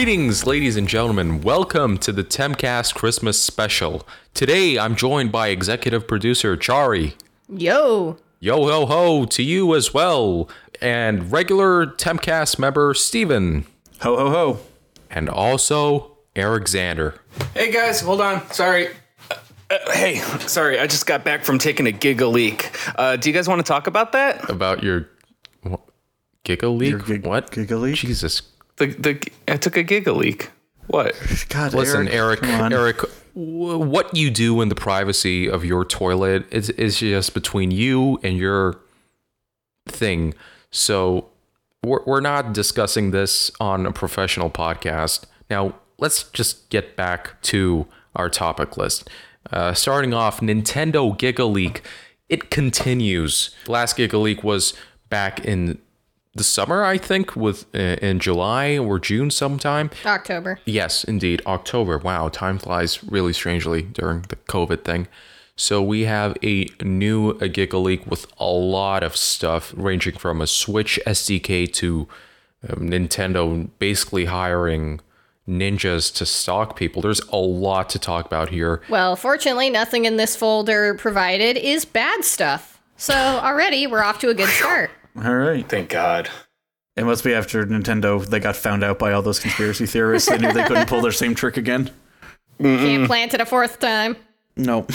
Greetings, ladies and gentlemen. Welcome to the Temcast Christmas special. Today, I'm joined by executive producer Chari. Yo. Yo ho ho to you as well, and regular Temcast member Steven. Ho ho ho. And also Alexander. Hey guys, hold on. Sorry. Uh, uh, hey, sorry. I just got back from taking a giga leak. Uh, do you guys want to talk about that? About your what, Giga leak? Your gig- what? Giga leak? Jesus. The the I took a giga leak. What? God, Listen, Eric, come on. Eric, w- what you do in the privacy of your toilet is, is just between you and your thing. So we're, we're not discussing this on a professional podcast. Now, let's just get back to our topic list. Uh, starting off, Nintendo Giga Leak. It continues. Last Giga Leak was back in the summer, I think, with uh, in July or June sometime. October. Yes, indeed. October. Wow, time flies really strangely during the COVID thing. So we have a new Giga Leak with a lot of stuff, ranging from a Switch SDK to um, Nintendo basically hiring ninjas to stalk people. There's a lot to talk about here. Well, fortunately, nothing in this folder provided is bad stuff. So already we're off to a good start. All right. Thank God. It must be after Nintendo they got found out by all those conspiracy theorists. They knew they couldn't pull their same trick again. Can't plant it a fourth time. No.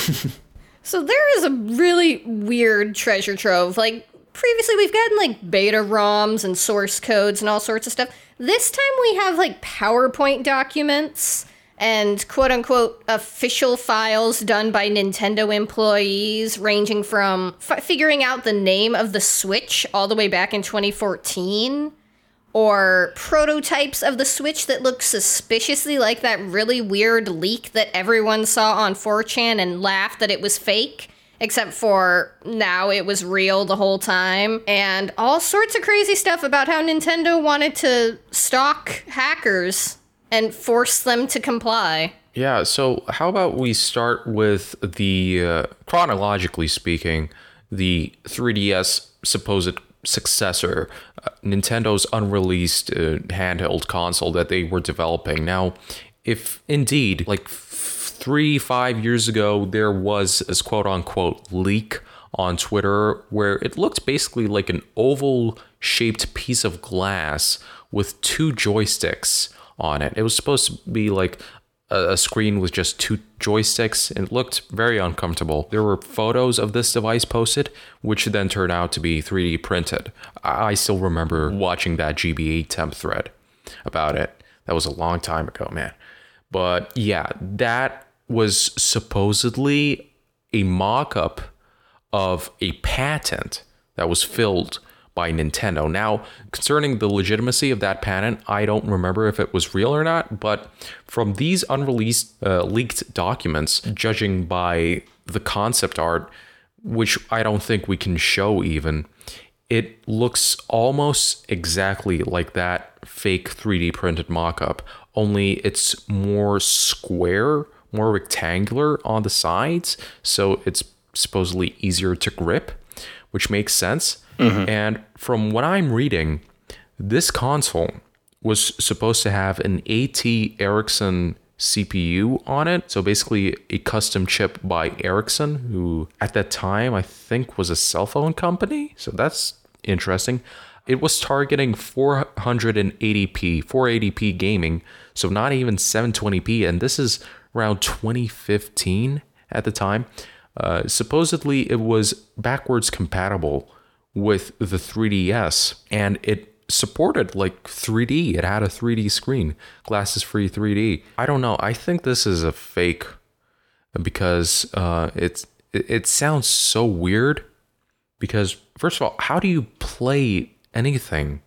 So there is a really weird treasure trove. Like previously we've gotten like beta ROMs and source codes and all sorts of stuff. This time we have like PowerPoint documents and quote unquote official files done by Nintendo employees ranging from f- figuring out the name of the Switch all the way back in 2014 or prototypes of the Switch that look suspiciously like that really weird leak that everyone saw on 4chan and laughed that it was fake. Except for now it was real the whole time. And all sorts of crazy stuff about how Nintendo wanted to stalk hackers and force them to comply. Yeah, so how about we start with the, uh, chronologically speaking, the 3DS supposed successor, uh, Nintendo's unreleased uh, handheld console that they were developing. Now, if indeed, like f- three, five years ago, there was a quote unquote leak on Twitter where it looked basically like an oval shaped piece of glass with two joysticks on it. It was supposed to be like a, screen with just two joysticks and it looked very uncomfortable. There were photos of this device posted, which then turned out to be 3D printed. I, I still remember watching that GBA temp thread about it. That was a long time ago, man. But yeah, that was supposedly a mock up of a patent that was filled by Nintendo. Now, concerning the legitimacy of that patent, I don't remember if it was real or not, but from these unreleased uh, leaked documents, judging by the concept art, which I don't think we can show even, it looks almost exactly like that fake 3D printed mock-up, only it's more square, more rectangular on the sides, so it's supposedly easier to grip, which makes sense. And from what I'm reading, this console was supposed to have an AT Ericsson CPU on it. So basically, a custom chip by Ericsson, who at that time I think was a cell phone company. So that's interesting. It was targeting 480p, 480p gaming, so not even 720p. And this is around 2015 at the time. Uh, supposedly, it was backwards compatible with the 3DS and it supported like 3D. It had a 3D screen, glasses free 3D. I don't know. I think this is a fake because uh, it's it, sounds so weird. Because first of all, how do you play anything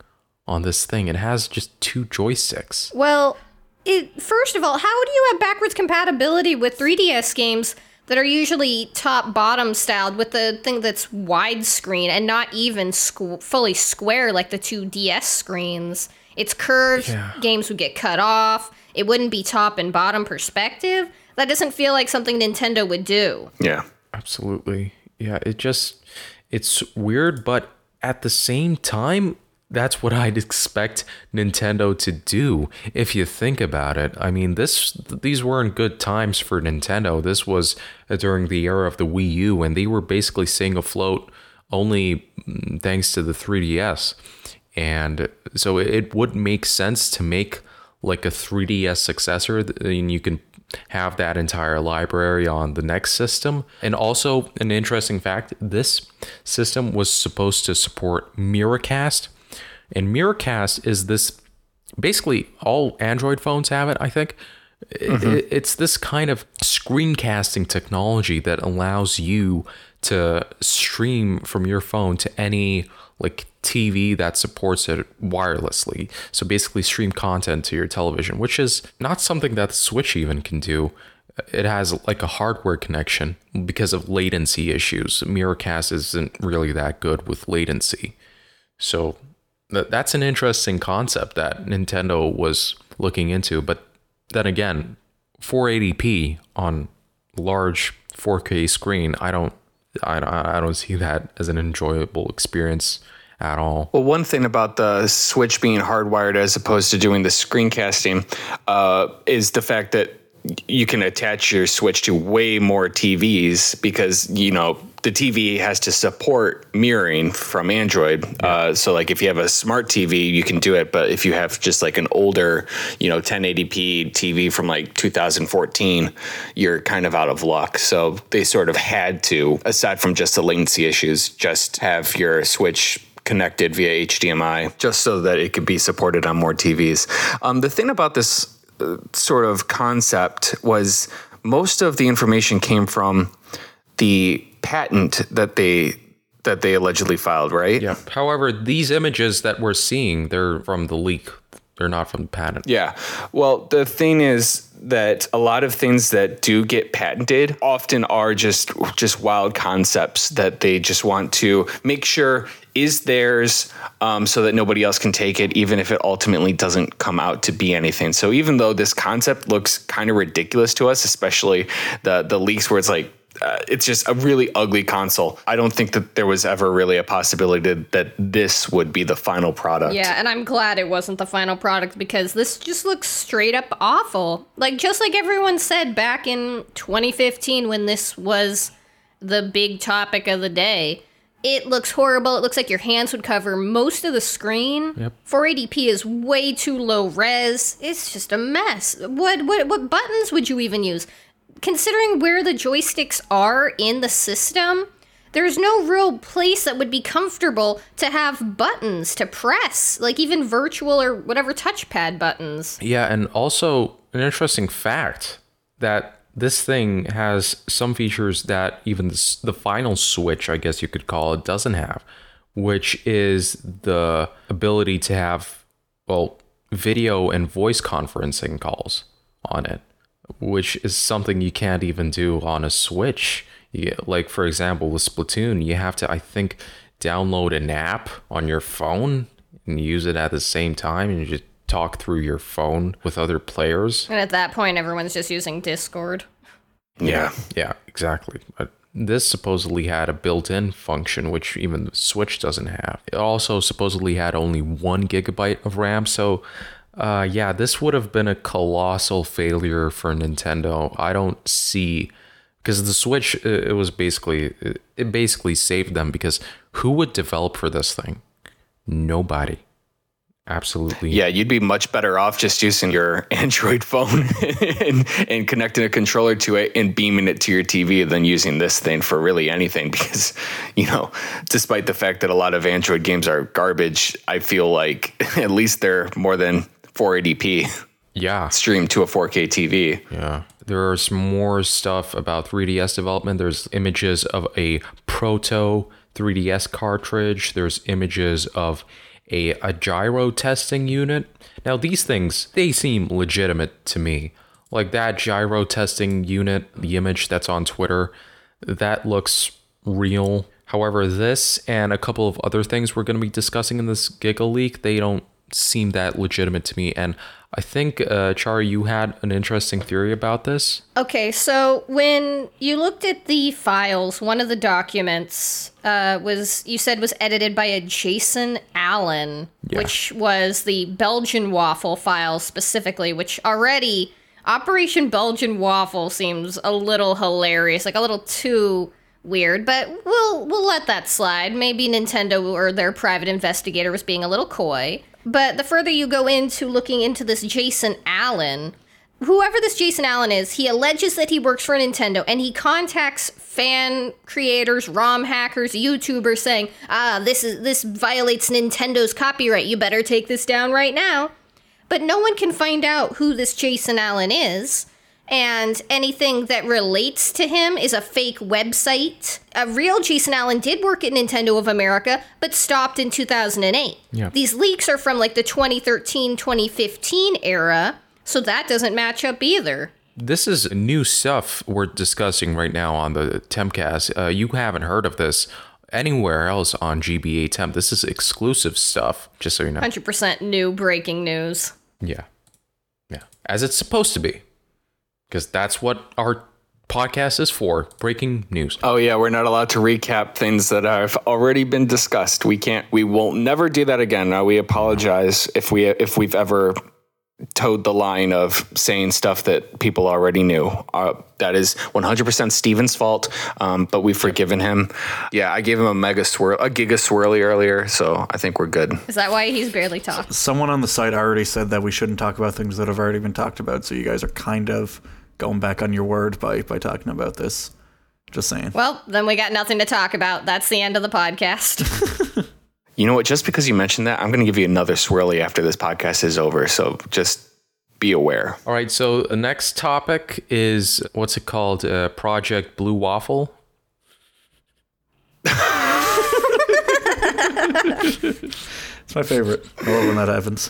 on this thing? It has just two joysticks. Well, it, first of all, how do you have backwards compatibility with 3DS games that are usually top bottom styled with the thing that's widescreen and not even squ- fully square like the two DS screens? It's curved, Yeah. games would get cut off, it wouldn't be top and bottom perspective. That doesn't feel like something Nintendo would do. Yeah. Absolutely. Yeah, it just it's weird, but at the same time, that's what I'd expect Nintendo to do if you think about it. I mean, this these weren't good times for Nintendo. This was during the era of the Wii U, and they were basically staying afloat only mm, thanks to the 3DS. And so it would make sense to make like a 3DS successor, and you can have that entire library on the next system. And also, an interesting fact this system was supposed to support Miracast. And Miracast is this basically all Android phones have it, I think. Mm-hmm. It's this kind of screencasting technology that allows you to stream from your phone to any like TV that supports it wirelessly. So basically, stream content to your television, which is not something that Switch even can do. It has like a hardware connection because of latency issues. Miracast isn't really that good with latency. So that's an interesting concept that Nintendo was looking into. But then again, 480p on large 4K screen, I don't I, I don't see that as an enjoyable experience at all. Well, one thing about the Switch being hardwired as opposed to doing the screencasting uh, is the fact that you can attach your Switch to way more TVs because you know the TV has to support mirroring from Android. Yeah. Uh, so, like if you have a smart TV, you can do it. But if you have just like an older, you know, 1080p TV from like 2014, you're kind of out of luck. So they sort of had to, aside from just the latency issues, just have your Switch connected via HDMI just so that it could be supported on more TVs. Um, the thing about this uh, sort of concept was most of the information came from the patent that they that they allegedly filed, right? Yeah. However, these images that we're seeing, they're from the leak. They're not from the patent. Yeah. Well, the thing is that a lot of things that do get patented often are just just wild concepts that they just want to make sure is theirs um, so that nobody else can take it even if it ultimately doesn't come out to be anything so even though this concept looks kind of ridiculous to us especially the the leaks where it's like uh, it's just a really ugly console. I don't think that there was ever really a possibility that this would be the final product. Yeah, and I'm glad it wasn't the final product because this just looks straight up awful. Like just like everyone said back in 2015 when this was the big topic of the day. It looks horrible. It looks like your hands would cover most of the screen. Yep. 480p is way too low res. It's just a mess. What what what buttons would you even use? Considering where the joysticks are in the system, there's no real place that would be comfortable to have buttons to press, like even virtual or whatever touchpad buttons. Yeah, and also an interesting fact that this thing has some features that even the final Switch, I guess you could call it, doesn't have, which is the ability to have, well, video and voice conferencing calls on it which is something you can't even do on a Switch. You, like for example, with Splatoon, you have to I think download an app on your phone and use it at the same time, and you just talk through your phone with other players. And at that point, everyone's just using Discord. Yeah, yeah, exactly. But this supposedly had a built-in function, which even the Switch doesn't have. It also supposedly had only one gigabyte of RAM, so uh, yeah, this would have been a colossal failure for Nintendo. I don't see because the Switch it was basically it basically saved them because who would develop for this thing? Nobody. Absolutely. Yeah, you'd be much better off just using your Android phone and, and connecting a controller to it and beaming it to your TV than using this thing for really anything. Because, you know, despite the fact that a lot of Android games are garbage, I feel like at least they're more than 480p. Yeah. Streamed to a 4K TV. Yeah. There's more stuff about 3DS development. There's images of a proto 3DS cartridge. There's images of a, a gyro testing unit. Now, these things, they seem legitimate to me. Like that gyro testing unit, the image that's on Twitter, that looks real. However, this and a couple of other things we're going to be discussing in this Giga Leak, they don't seem that legitimate to me. And I think, uh, you had an interesting theory about this. Okay, so when you looked at the files, one of the documents uh, was you said was edited by a Jason Allen, Yeah. which was the Belgian waffle file specifically, which already Operation Belgian Waffle seems a little hilarious, like a little too weird, but we'll we'll let that slide. Maybe Nintendo or their private investigator was being a little coy. But the further you go into looking into this Jason Allen, whoever this Jason Allen is, he alleges that he works for Nintendo and he contacts fan creators, ROM hackers, YouTubers saying, "Ah, this is this violates Nintendo's copyright. You better take this down right now." But no one can find out who this Jason Allen is. And anything that relates to him is a fake website. A real Jason Allen did work at Nintendo of America, but stopped in 2008. Yeah. These leaks are from like the 2013 2015 era, so that doesn't match up either. This is new stuff we're discussing right now on the Temcast. Uh, you haven't heard of this anywhere else on GBA Temp. This is exclusive stuff, just so you know. 100% new breaking news. Yeah. Yeah. As it's supposed to be. Because that's what our podcast is for breaking news. Oh yeah, we're not allowed to recap things that have already been discussed. We can't. We will never do that again. Uh, we apologize if we if we've ever toed the line of saying stuff that people already knew. Uh, that is 100% Steven's fault, um, but we've forgiven him. Yeah, I gave him a mega swirl, a giga swirly earlier, so I think we're good. Is that why he's barely talked? Someone on the site already said that we shouldn't talk about things that have already been talked about. So you guys are kind of going back on your word by by talking about this. Just saying. Well, then we got nothing to talk about. That's the end of the podcast. You know what? Just because you mentioned that, I'm going to give you another swirly after this podcast is over. So just be aware. All right, so the next topic is what's it called? Uh, Project Blue Waffle. It's my favorite. I love when that happens.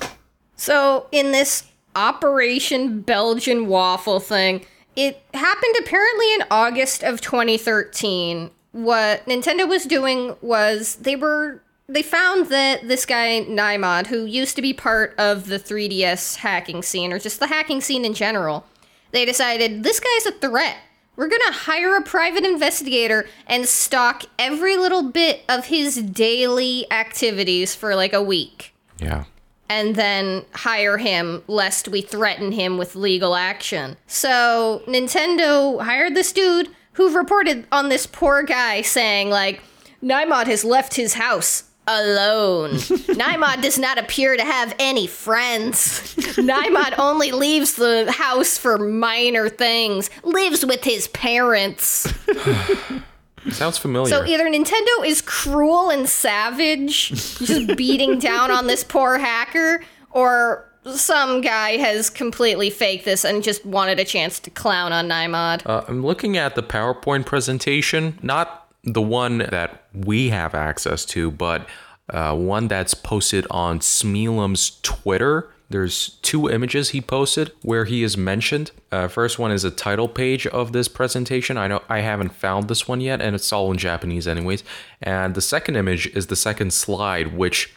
So, in this Operation Belgian Waffle thing, it happened apparently in August of 2013. What Nintendo was doing was they were they found that this guy Neimod, who used to be part of the 3DS hacking scene or just the hacking scene in general, they decided this guy's a threat. We're gonna hire a private investigator and stalk every little bit of his daily activities for like a week Yeah. And then hire him lest we threaten him with legal action. So Nintendo hired this dude who reported on this poor guy saying like Neimod has left his house alone. Neimod does not appear to have any friends. Neimod only leaves the house for minor things, lives with his parents. Sounds familiar. So either Nintendo is cruel and savage, just beating down on this poor hacker, or some guy has completely faked this and just wanted a chance to clown on Neimod. Uh, I'm looking at the PowerPoint presentation, not the one that we have access to, but uh, one that's posted on Smealum's Twitter. There's two images he posted where he is mentioned. Uh, first one is a title page of this presentation. I know I haven't found this one yet, and it's all in Japanese, anyways. And the second image is the second slide, which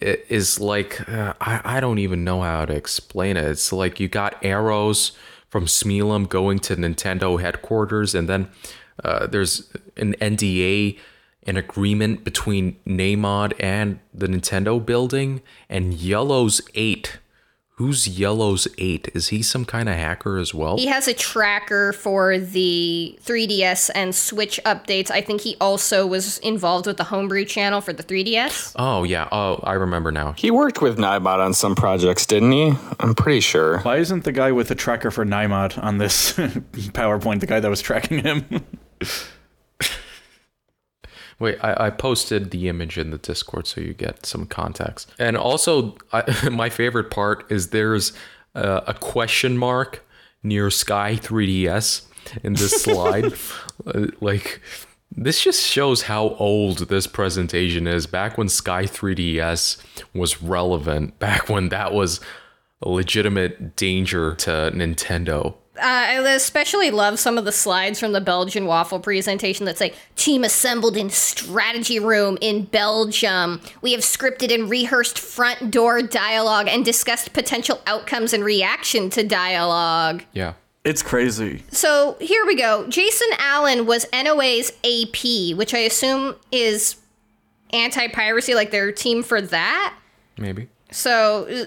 is like uh, I, I don't even know how to explain it. It's like you got arrows from Smealum going to Nintendo headquarters, and then uh, there's an NDA, an agreement between Neimod and the Nintendo building, and Yellow's Eight. Who's Yellow's Eight? Is he some kind of hacker as well? He has a tracker for the 3DS and Switch updates. I think he also was involved with the homebrew channel for the 3DS. Oh yeah. Oh, I remember now. He worked with Nybot on some projects, didn't he? I'm pretty sure. Why isn't the guy with the tracker for Neimod on this PowerPoint the guy that was tracking him? Wait, I, I posted the image in the Discord so you get some context. And also, I, my favorite part is there's uh, a question mark near Sky 3DS in this slide. Uh, like, this just shows how old this presentation is. Back when Sky 3DS was relevant, back when that was a legitimate danger to Nintendo. Uh, I especially love some of the slides from the Belgian waffle presentation that say, Team assembled in strategy room in Belgium. We have scripted and rehearsed front door dialogue and discussed potential outcomes and reaction to dialogue. Yeah. It's crazy. So here we go. Jason Allen was NOA's AP, which I assume is anti piracy, like their team for that. Maybe. So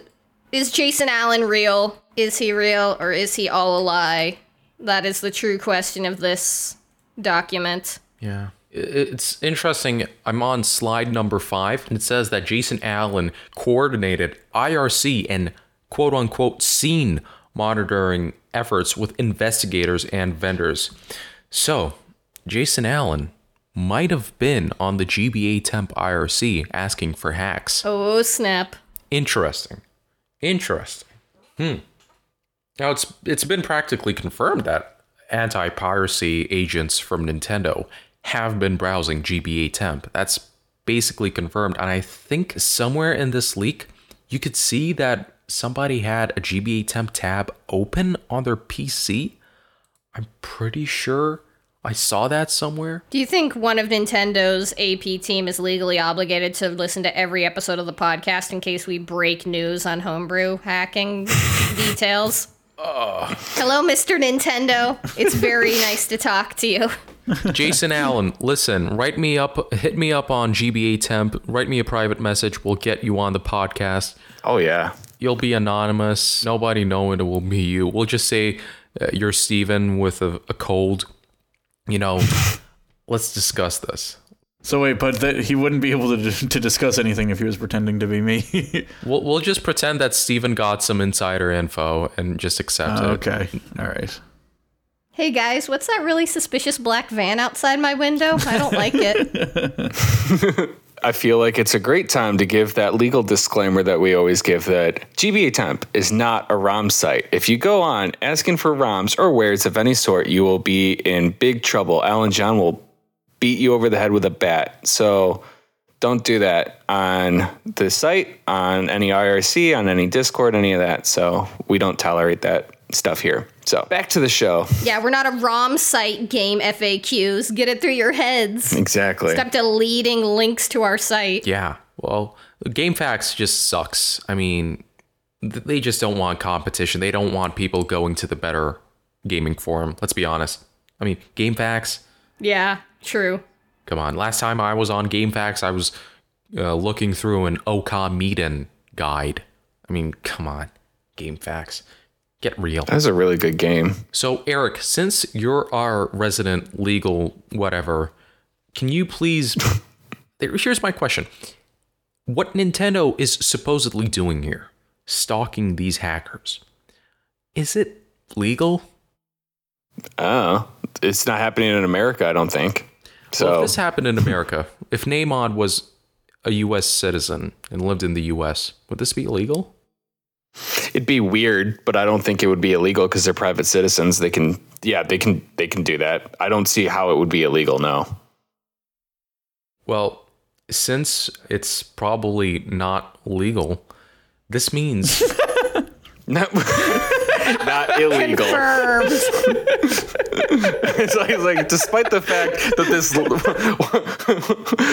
is Jason Allen real? Is he real or is he all a lie? That is the true question of this document. Yeah. It's interesting. I'm on slide number five, and it says that Jason Allen coordinated IRC and quote unquote scene monitoring efforts with investigators and vendors. So, Jason Allen might have been on the GBA temp IRC asking for hacks. Oh, snap. Interesting. Interesting. Hmm. Now it's it's been practically confirmed that anti-piracy agents from Nintendo have been browsing GBA temp. That's basically confirmed and I think somewhere in this leak you could see that somebody had a GBA temp tab open on their PC. I'm pretty sure I saw that somewhere. Do you think one of Nintendo's AP team is legally obligated to listen to every episode of the podcast in case we break news on homebrew hacking details? Hello, Mr. Nintendo. It's very nice to talk to you. Jason Allen, listen, write me up, hit me up on GBA Temp, write me a private message. We'll get you on the podcast. Oh yeah. You'll be anonymous. Nobody knowing it will be you. We'll just say uh, you're Steven with a, a cold. You know, let's discuss this. So wait, but that he wouldn't be able to to discuss anything if he was pretending to be me. We'll, we'll just pretend that Steven got some insider info and just accept it. okay, all right. Hey guys, what's that really suspicious black van outside my window? I don't like it. I feel like it's a great time to give that legal disclaimer that we always give that GBA Temp is not a ROM site. If you go on asking for ROMs or wares of any sort, you will be in big trouble. Alan John will beat you over the head with a bat. So don't do that on the site, on any IRC, on any Discord, any of that. So we don't tolerate that stuff here. So back to the show. yeah, we're not a ROM site GameFAQs. Get it through your heads. Exactly. Stop deleting links to our site. Yeah. Well, GameFAQs just sucks. I mean, they just don't want competition. They don't want people going to the better gaming forum. Let's be honest. I mean, GameFAQs, Yeah, true. come on. Last time I was on GameFAQs, I was uh, looking through an Okamiden guide. I mean, come on. GameFAQs. Get real. That's a really good game. So, Eric, since you're our resident legal whatever, can you please? Here's my question: What Nintendo is supposedly doing here, stalking these hackers? Is it legal? Oh, it's not happening in America, I don't think. Well, if this happened in America, if Neimod was a U.S. citizen and lived in the U.S., would this be illegal? it'd be weird, but I don't think it would be illegal because they're private citizens. They can, yeah, they can, they can do that. I don't see how it would be illegal. No. Well, since it's probably not legal, this means Not, not illegal. Confirmed. it's, like, it's like, despite the fact that this,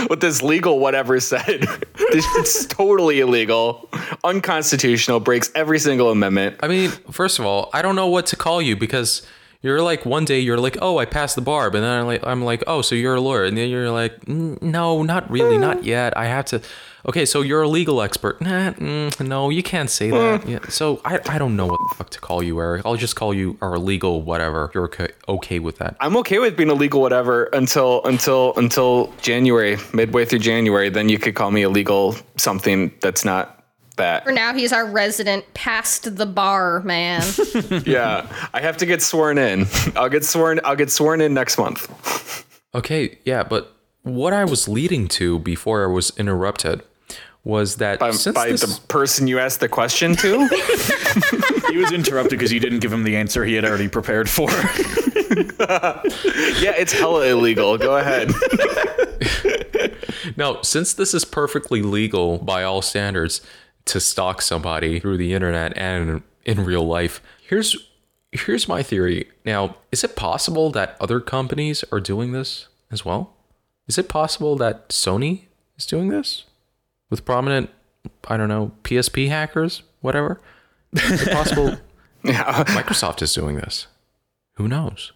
what this legal whatever said, this it's totally illegal, unconstitutional, breaks every single amendment. I mean, first of all, I don't know what to call you because you're like one day you're like, oh, I passed the bar, but then I'm like, I'm like, oh, so you're a lawyer, and then you're like, "Mm, no, not really, not yet. I have to. Okay, so you're a legal expert. Nah, mm, no, you can't say that. Yeah, so I, I don't know what the fuck to call you, Eric. I'll just call you our legal whatever. You're okay, okay with that? I'm okay with being illegal, whatever, until until until January, midway through January. Then you could call me illegal something that's not that. For now, he's our resident past the bar man. yeah, I have to get sworn in. I'll get sworn. I'll get sworn in next month. Okay, yeah, but what I was leading to before I was interrupted was that By, since by this, the person you asked the question to. He was interrupted because you didn't give him the answer he had already prepared for. yeah, it's hella illegal. Go ahead. now, since this is perfectly legal by all standards to stalk somebody through the internet and in real life, here's here's my theory. Now, is it possible that other companies are doing this as well? Is it possible that Sony is doing this with prominent, I don't know, PSP hackers, whatever? Is it possible Yeah. Microsoft is doing this? Who knows?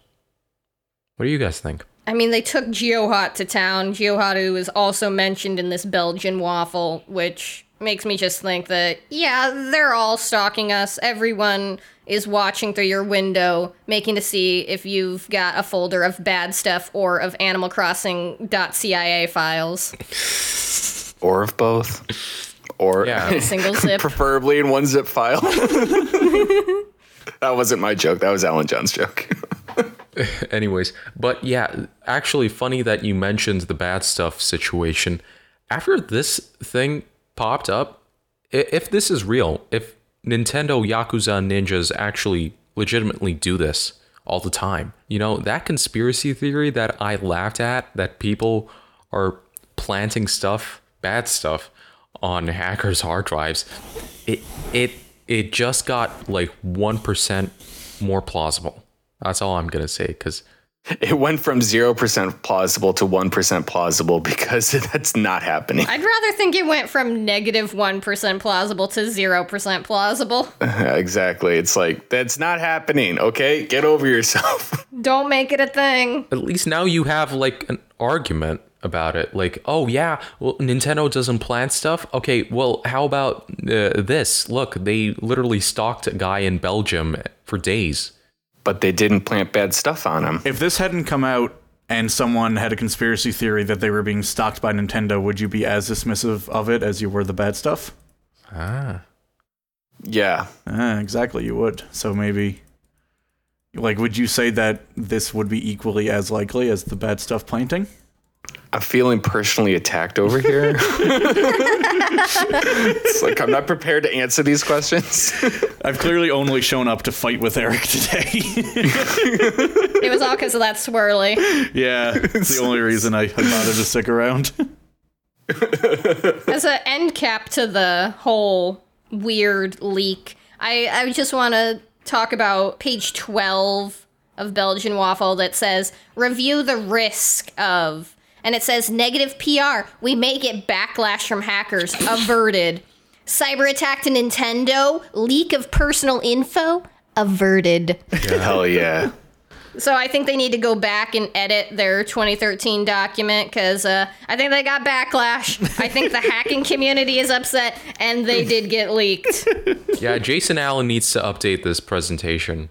What do you guys think? I mean, they took Geohot to town. Geohot, who is also mentioned in this Belgian waffle, which makes me just think that, yeah, they're all stalking us. Everyone is watching through your window, making to see if you've got a folder of bad stuff or of Animal Crossing.cia files. Or of both. Or Yeah. Single zip. preferably in one zip file. that wasn't my joke. That was Alan John's joke. Anyways, but yeah, actually funny that you mentioned the bad stuff situation. After this thing popped up, if this is real, if Nintendo Yakuza ninjas actually legitimately do this all the time, you know, that conspiracy theory that I laughed at that people are planting stuff, bad stuff on hackers' hard drives, it it it just got like 1% more plausible. That's all I'm going to say cuz It went from 0% plausible to 1% plausible because that's not happening. I'd rather think it went from negative 1 plausible to 0% plausible. exactly. It's like, that's not happening. Okay. Get over yourself. Don't make it a thing. at least now you have like an argument about it like oh yeah well nintendo doesn't plant stuff okay well how about uh, this look they literally stalked a guy in belgium for days but they didn't plant bad stuff on him. If this hadn't come out and someone had a conspiracy theory that they were being stalked by Nintendo, would you be as dismissive of it as you were the bad stuff? ah Yeah. Ah, exactly, you would. So maybe, like, would you say that this would be equally as likely as the bad stuff planting? I'm feeling personally attacked over here. it's like I'm not prepared to answer these questions. I've clearly only shown up to fight with Eric today. It was all because of that swirly. yeah, it's the only reason I, I bothered to stick around. As an end cap to the whole weird leak, I, I just want to talk about page 12 of Belgian Waffle that says, review the risk of. And it says, negative PR. We may get backlash from hackers. Averted. Cyber attack to Nintendo. Leak of personal info. Averted. Hell yeah. So I think they need to go back and edit their 2013 document because uh, I think they got backlash. I think the hacking community is upset, and they did get leaked. yeah jason allen needs to update this presentation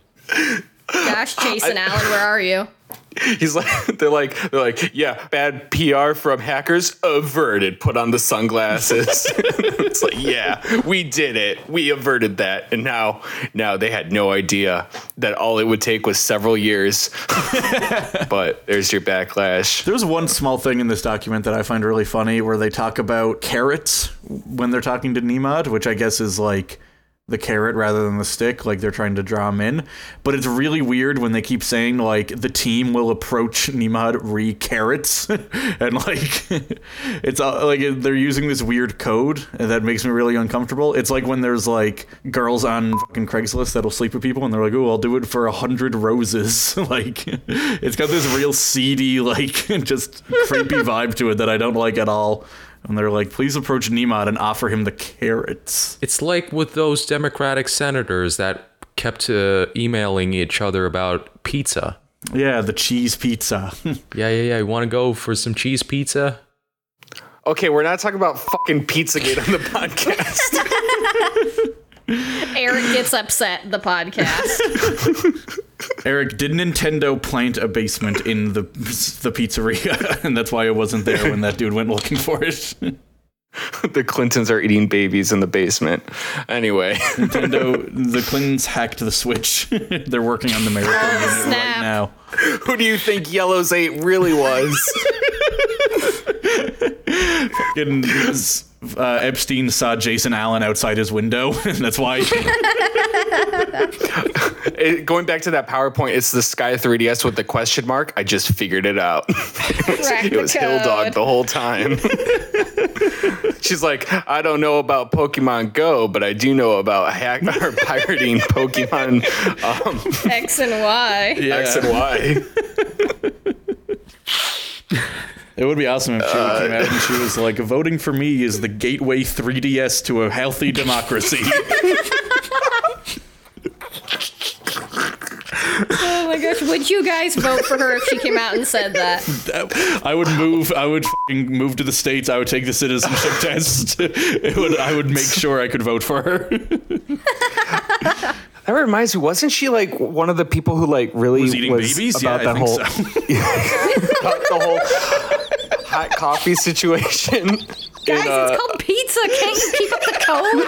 Gosh, Jason Allen, where are you? He's like, they're like, they're like, yeah, bad PR from hackers averted. Put on the sunglasses. it's like, yeah, we did it. We averted that, and now, now they had no idea that all it would take was several years. but there's your backlash. There's one small thing in this document that I find really funny where they talk about carrots when they're talking to Neimod, which I guess is like the carrot rather than the stick, like they're trying to draw him in. But it's really weird when they keep saying like the team will approach Neimod re carrots, and like it's uh, like they're using this weird code and that makes me really uncomfortable. It's like when there's like girls on fucking Craigslist that'll sleep with people and they're like, "Oh, I'll do it for a hundred roses." like it's got this real seedy, like just creepy vibe to it that I don't like at all. And they're like, please approach Neimod and offer him the carrots. it's like with those democratic senators that kept uh, emailing each other about pizza Yeah, the cheese pizza. yeah yeah yeah you want to go for some cheese pizza Okay, we're not talking about fucking Pizzagate on the podcast. Eric gets upset. The podcast. Eric, did Nintendo plant a basement in the the pizzeria? and that's why it wasn't there when that dude went looking for it. the Clintons are eating babies in the basement. Anyway, Nintendo, the Clintons hacked the Switch. They're working on the miracle oh, unit snap. right now. who do you think Yellows8 really was? Fucking, uh, Epstein saw Jason Allen outside his window, and that's why. It- going back to that PowerPoint, it's the Sky 3DS with the question mark. I just figured it out. Crack it the was Hill Dog the whole time. She's like, I don't know about Pokemon Go, but I do know about hack or pirating Pokemon um, X and Y. X and Y. It would be awesome if she Uh, came out and she was like, "Voting for me is the gateway 3DS to a healthy democracy." Oh my gosh, would you guys vote for her if she came out and said that? I would move. I would fing move to the states. I would take the citizenship test. It would. I would make sure I could vote for her. That reminds me, wasn't she like one of the people who like really Was eating was babies? Yeah, about I that think whole so. about the whole hot coffee situation? Guys, In, uh, it's called pizza. Can't you keep up the code?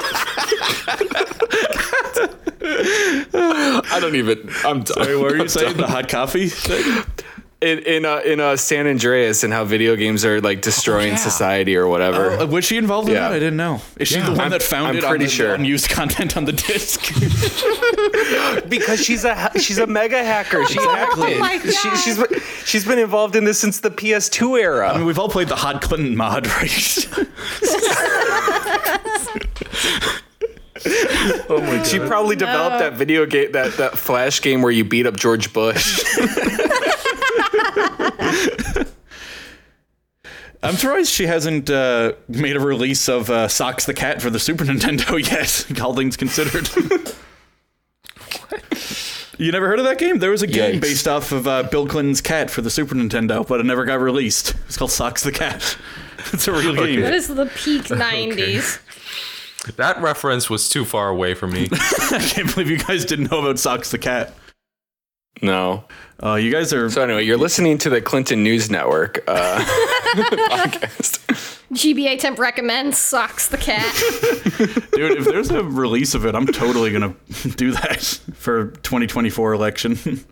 I don't even. I'm Wait, done. what were you I'm saying? done. The hot coffee thing? in in uh, in uh, San Andreas and how video games are like destroying yeah. society or whatever. Uh, was she involved in Yeah. that? I didn't know. Is she Yeah. the one I'm- that found I'm it pretty on the sure. unused content on the disc? because she's a she's a mega hacker. She hacked Oh it. my She, God. she's been- she's been involved in this since the PS2 era. I mean, we've all played the Hot Clinton mod, right? oh my god! she probably developed that video game, that that flash game where you beat up George Bush. I'm surprised she hasn't uh, made a release of uh, Socks the Cat for the Super Nintendo yet. All things considered. you never heard of that game? There was a game Yikes. based off of uh, Bill Clinton's cat for the Super Nintendo, but it never got released. It's called Socks the Cat. It's a real That game. is the peak 90s. That reference was too far away from me. I can't believe you guys didn't know about Socks the Cat. No. Uh, you guys are. So anyway, you're listening to the Clinton News Network uh, podcast. GBA Temp recommends Socks the Cat. Dude, if there's a release of it, I'm totally gonna do that for 2024 election.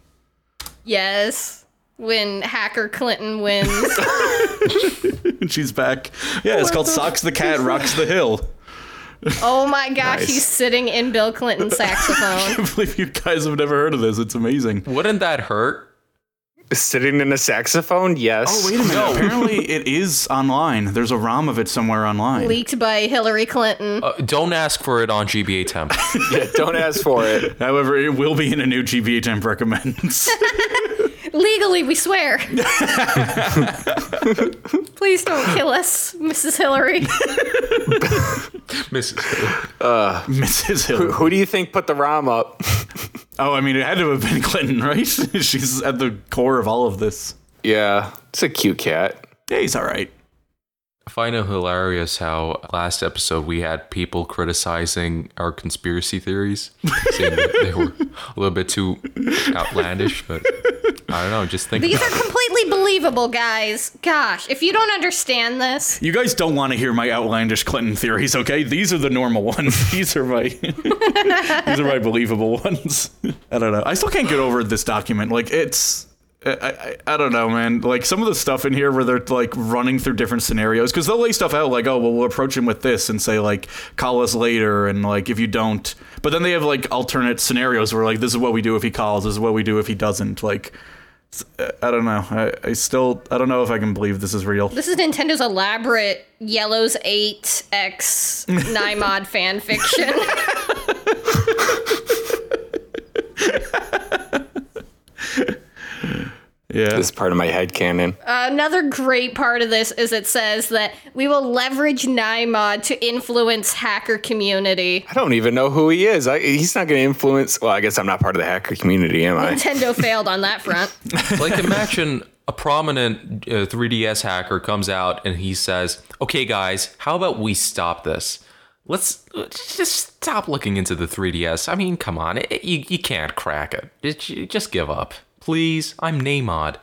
yes. When Hacker Clinton wins. She's back. Yeah, it's called Socks the Cat Rocks the Hill. Oh my gosh, Nice. he's sitting in Bill Clinton's saxophone. I can't believe you guys have never heard of this. It's amazing. Wouldn't that hurt? Sitting in a saxophone? Yes. Oh, wait a minute. Apparently, it is online. There's a ROM of it somewhere online. Leaked by Hillary Clinton. Uh, don't ask for it on GBA Temp. Yeah, don't ask for it. However, it will be in a new GBA Temp recommends. Legally, we swear. Please don't kill us, Mrs. Hillary. Mrs. Mrs. Hill. Who do you think put the ROM up? Oh, I mean, it had to have been Clinton, right? She's at the core of all of this. Yeah, it's a cute cat. Yeah, he's all right. I find it hilarious how last episode we had people criticizing our conspiracy theories, saying that they were a little bit too outlandish, but I don't know, just think These about are completely believable, guys. Gosh, if you don't understand this, You guys don't want to hear my outlandish Clinton theories, okay? These are the normal ones. These are my these are my believable ones. I don't know. I still can't get over this document. Like it's I, I, I don't know, man. Like some of the stuff in here where they're like running through different scenarios because they'll lay stuff out like, oh, well, we'll approach him with this and say like, call us later, and like if you don't, but then they have like alternate scenarios where like this is what we do if he calls, this is what we do if he doesn't. Like, uh, I don't know. I, I still I don't know if I can believe this is real. this is Nintendo's elaborate Yellow's 8X Nymod fan fiction. Yeah. This is part of my head canon. Another great part of this is it says that we will leverage Neimod to influence hacker community. I don't even know who he is. I, he's not going to influence. Well, I guess I'm not part of the hacker community, am I? Nintendo failed on that front. like imagine a prominent uh, 3ds hacker comes out and he says okay guys how about we stop this let's let's just stop looking into the 3ds i mean come on it, you, you can't crack it just, just give up please i'm neimod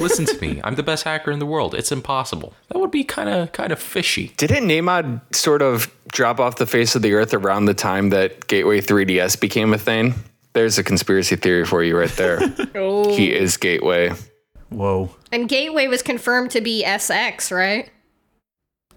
listen to me i'm the best hacker in the world it's impossible that would be kind of kind of fishy Didn't Neimod sort of drop off the face of the earth around the time that Gateway 3DS became a thing? There's a conspiracy theory for you right there. Oh. he is Gateway. Whoa. And Gateway was confirmed to be SX, right?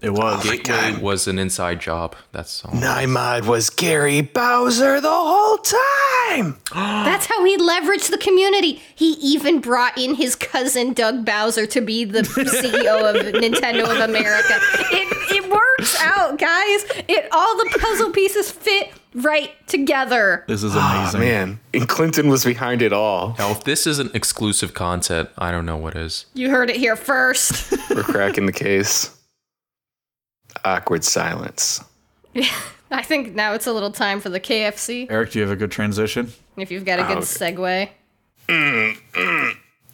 It was. Gateway was an inside job. That's all. Neimod was Gary Bowser the whole time. That's how he leveraged the community. He even brought in his cousin Doug Bowser to be the CEO of Nintendo of America. It it works out, guys. It all the puzzle pieces fit right together. This is Oh, amazing. man, and Clinton was behind it all. Now, if this isn't exclusive content, I don't know what is. You heard it here first. We're cracking the case. Awkward silence. Yeah, I think now it's a little time for the KFC. Eric, do you have a good transition? If you've got a good segue.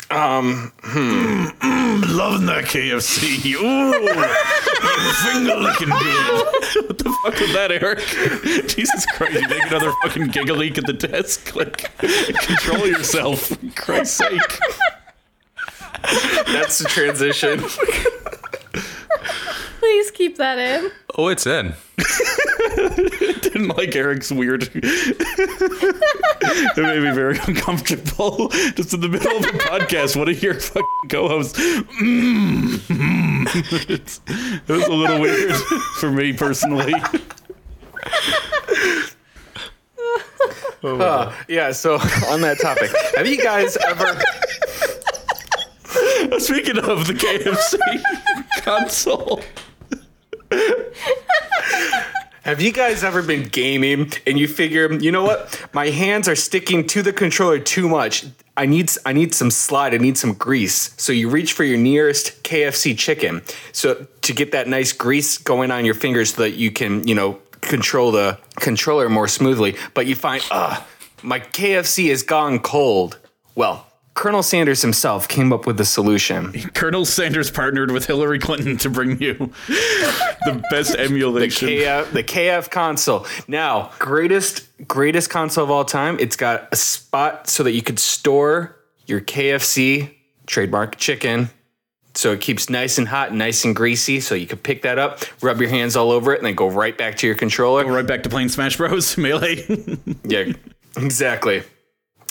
Um, loving that KFC. Ooh, finger looking good. What the fuck was that, Eric? Jesus Christ, you make another fucking giggleek at the desk. Like, control yourself, for Christ's sake. That's the transition. Please keep that in. Oh, it's in. Didn't like Eric's weird. it made me very uncomfortable. Just in the middle of a podcast, one of your fucking co-hosts. Mm, mm. It's- it was a little weird for me personally. Uh, yeah, so on that topic, have you guys ever Speaking of the KFC console. Have you guys ever been gaming and you figure, you know what? My hands are sticking to the controller too much. I need I need some slide, I need some grease. So you reach for your nearest KFC chicken. So to get that nice grease going on your fingers so that you can, you know, control the controller more smoothly, but you find, ah, my KFC has gone cold. Well, Colonel Sanders himself came up with the solution. Colonel Sanders partnered with Hillary Clinton to bring you the best emulation. KF, the KF console. Now, greatest greatest console of all time. It's got a spot so that you could store your KFC trademark chicken. So it keeps nice and hot, nice and greasy. So you can pick that up, rub your hands all over it, and then go right back to your controller. right back to playing Smash Bros. Melee. Yeah, exactly.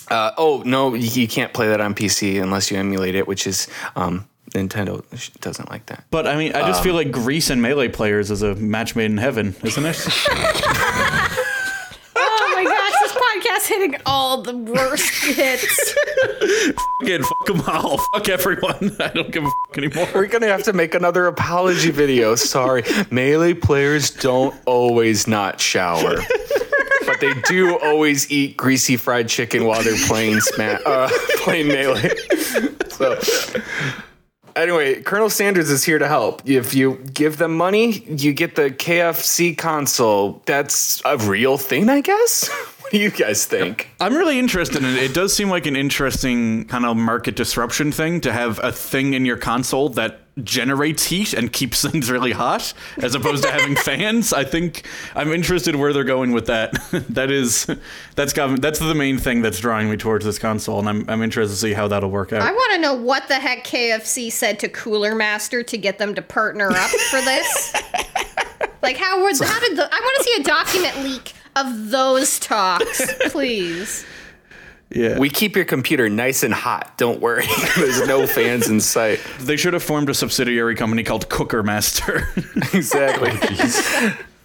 Uh, oh no, you you can't play that on PC unless you emulate it, which is um, Nintendo doesn't like that. but I mean, I just feel like Grease and Melee players is a match made in heaven, isn't it? Oh my gosh, this podcast hitting all the worst hits. Again, fuck them all. Fuck everyone. I don't give a fuck anymore. We're gonna have to make another apology video. Sorry, melee players don't always not shower, but they do always eat greasy fried chicken while they're playing sma- uh, playing melee. so. Anyway, Colonel Sanders is here to help. If you give them money, you get the KFC console. That's a real thing, I guess. What do you guys think? I'm really interested in it. It does seem like an interesting kind of market disruption thing to have a thing in your console that generates heat and keeps things really hot as opposed to having fans. I think I'm interested where they're going with that. that is that's got that's the main thing that's drawing me towards this console and I'm I'm interested to see how that'll work out. I want to know what the heck KFC said to Cooler Master to get them to partner up for this. like, how was how did the? I want to see a document leak of those talks, please. yeah. We keep your computer nice and hot. Don't worry. There's no fans in sight. they should have formed a subsidiary company called Cooker Master. Exactly.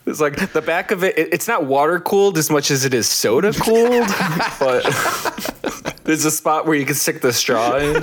It's like the back of it, it- it's not water cooled as much as it is soda cooled, but there's a spot where you can stick the straw in.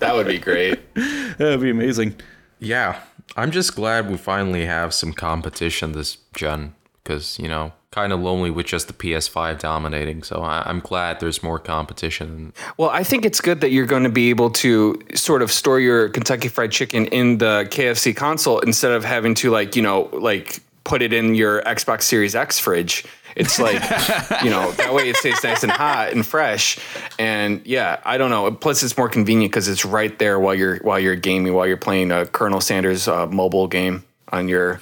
That would be great. That'd be amazing. Yeah, I'm just glad we finally have some competition this gen because you know, kind of lonely with just the PS5 dominating. So I- I'm glad there's more competition. Well, I think it's good that you're going to be able to sort of store your Kentucky Fried Chicken in the KFC console instead of having to like, you know, like put it in your Xbox Series X fridge. It's like, you know, that way it stays nice and hot and fresh. And yeah, I don't know. Plus, it's more convenient because it's right there while you're while you're gaming, while you're playing a Colonel Sanders uh, mobile game on your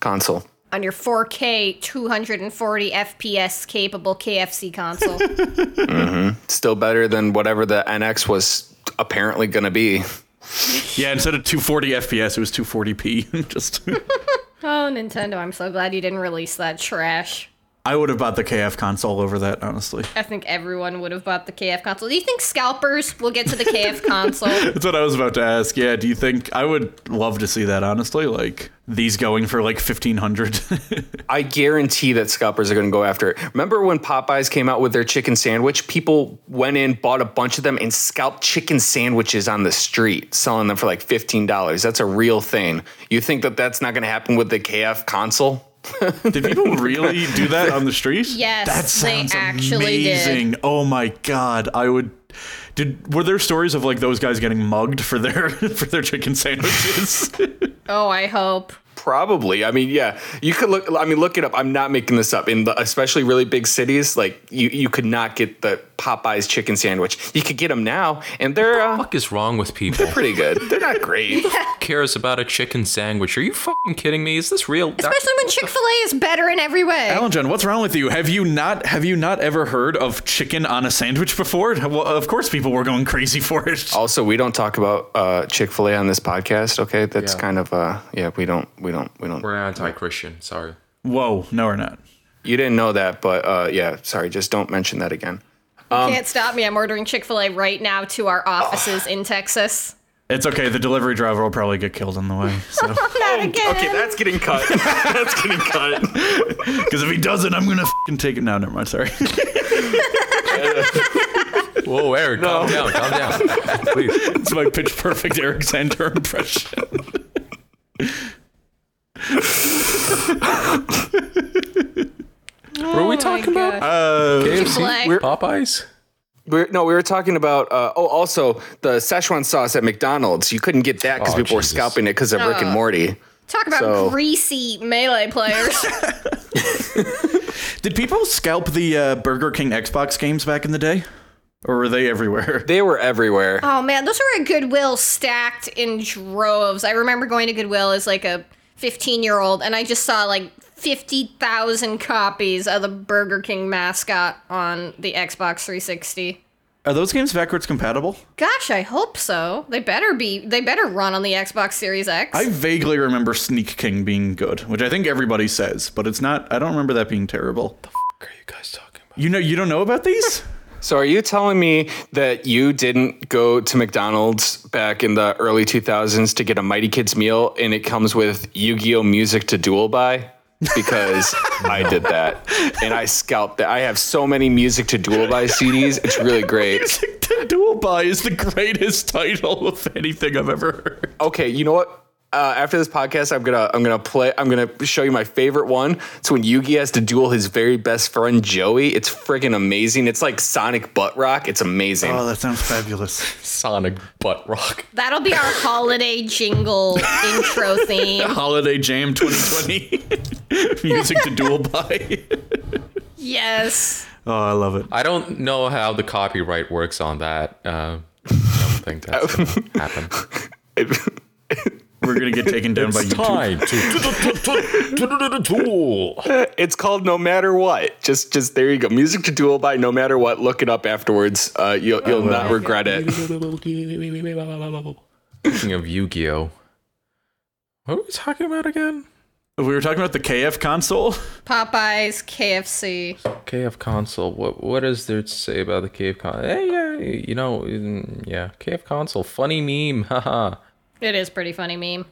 console. On your 4K 240 FPS capable KFC console. Mm-hmm. Still better than whatever the NX was apparently going to be. Yeah, instead of 240 FPS, it was 240p. Just oh, Nintendo, I'm so glad you didn't release that trash. I would have bought the KF console over that, honestly. I think everyone would have bought the KF console. Do you think scalpers will get to the KF console? That's what I was about to ask. Yeah, do you think I would love to see that honestly? Like these going for like 1500 I guarantee that scalpers are going to go after it. Remember when Popeyes came out with their chicken sandwich? People went in, bought a bunch of them, and scalped chicken sandwiches on the street, selling them for like $15. That's a real thing. You think that that's not going to happen with the KF console? Did people really do that on the street? Yes, that they sounds actually did. amazing. Oh my god, I would. Did were there stories of like those guys getting mugged for their for their chicken sandwiches? Oh, I hope. Probably. I mean, yeah, you could look. I mean, look it up. I'm not making this up. In the, especially really big cities, like you, you could not get the Popeyes chicken sandwich. You could get them now, and they're uh, fuck is wrong with people? They're pretty good. They're not great. Who cares about a chicken sandwich? Are you fucking kidding me? Is this real? Especially when Chick Fil A is better in every way. Alan John, what's wrong with you? Have you not have you not ever heard of chicken on a sandwich before? Well, of course, people were going crazy for it. Also, we don't talk about uh, Chick Fil A on this podcast. Okay, that's Yeah. kind of uh, yeah. We don't. We don't. We don't. We're anti-Christian. Sorry. Whoa, no, we're not. You didn't know that, but uh, yeah. Sorry, just don't mention that again. Can't stop me. I'm ordering Chick Fil A right now to our offices in Texas. It's okay. The delivery driver will probably get killed on the way. So, Not again. Okay, that's getting cut. that's getting cut. because if he doesn't, I'm gonna fucking take it. No, never mind. Sorry. Whoa, Eric, calm down, calm down, please. it's my pitch perfect Eric Sander impression. What are we talking about? Uh, KFC, Chick-fil-A. Popeyes. We're, no, we were talking about. Uh, oh, also the Szechuan sauce at McDonald's. You couldn't get that because Oh, people were scalping it because of Rick and Oh. Morty. Talk about So- greasy melee players. did people scalp the uh, Burger King Xbox games back in the day, or were they everywhere? They were everywhere. oh man, those were at Goodwill stacked in droves. I remember going to Goodwill as like a 15 year old, and I just saw like 50,000 copies of the Burger King mascot on the Xbox 360. Are those games backwards compatible? Gosh, I hope so. They better be. They better run on the Xbox Series X. I vaguely remember Sneak King being good, which I think everybody says, but it's not. I don't remember that being terrible. What the f- are you guys talking about? You know, you don't know about these? So are you telling me that you didn't go to McDonald's back in the early 2000s to get a Mighty Kids meal and it comes with Yu-Gi-Oh music to duel by? Because I did that and I scalped that. I have so many music to duel by CDs. It's really great. the Dual Buy is the greatest title of anything I've ever heard. Okay, you know what? Uh, after this podcast, I'm gonna I'm gonna play. I'm gonna show you my favorite one. It's when Yugi has to duel his very best friend Joey. It's freaking amazing. It's like Sonic Butt Rock. It's amazing. Oh, that sounds fabulous. Sonic butt rock. That'll be our holiday jingle intro theme. Holiday Jam 2020. Music to duel by. Yes. Oh, I love it. I don't know how the copyright works on that. Uh, I don't think that's gonna happen. We're gonna get taken down by YouTube. to duel. It's called No Matter What. Just just there you go. Music to duel by No Matter What. Look it up afterwards. Uh, you'll you'll not regret it. Speaking of Yu-Gi-Oh, what are we talking about again? We were talking about the KF console. Popeyes, KFC. KF console. What what is there to say about the KF console? Hey, yeah, you know, mm, yeah, KF console. Funny meme. Haha. It is pretty funny meme.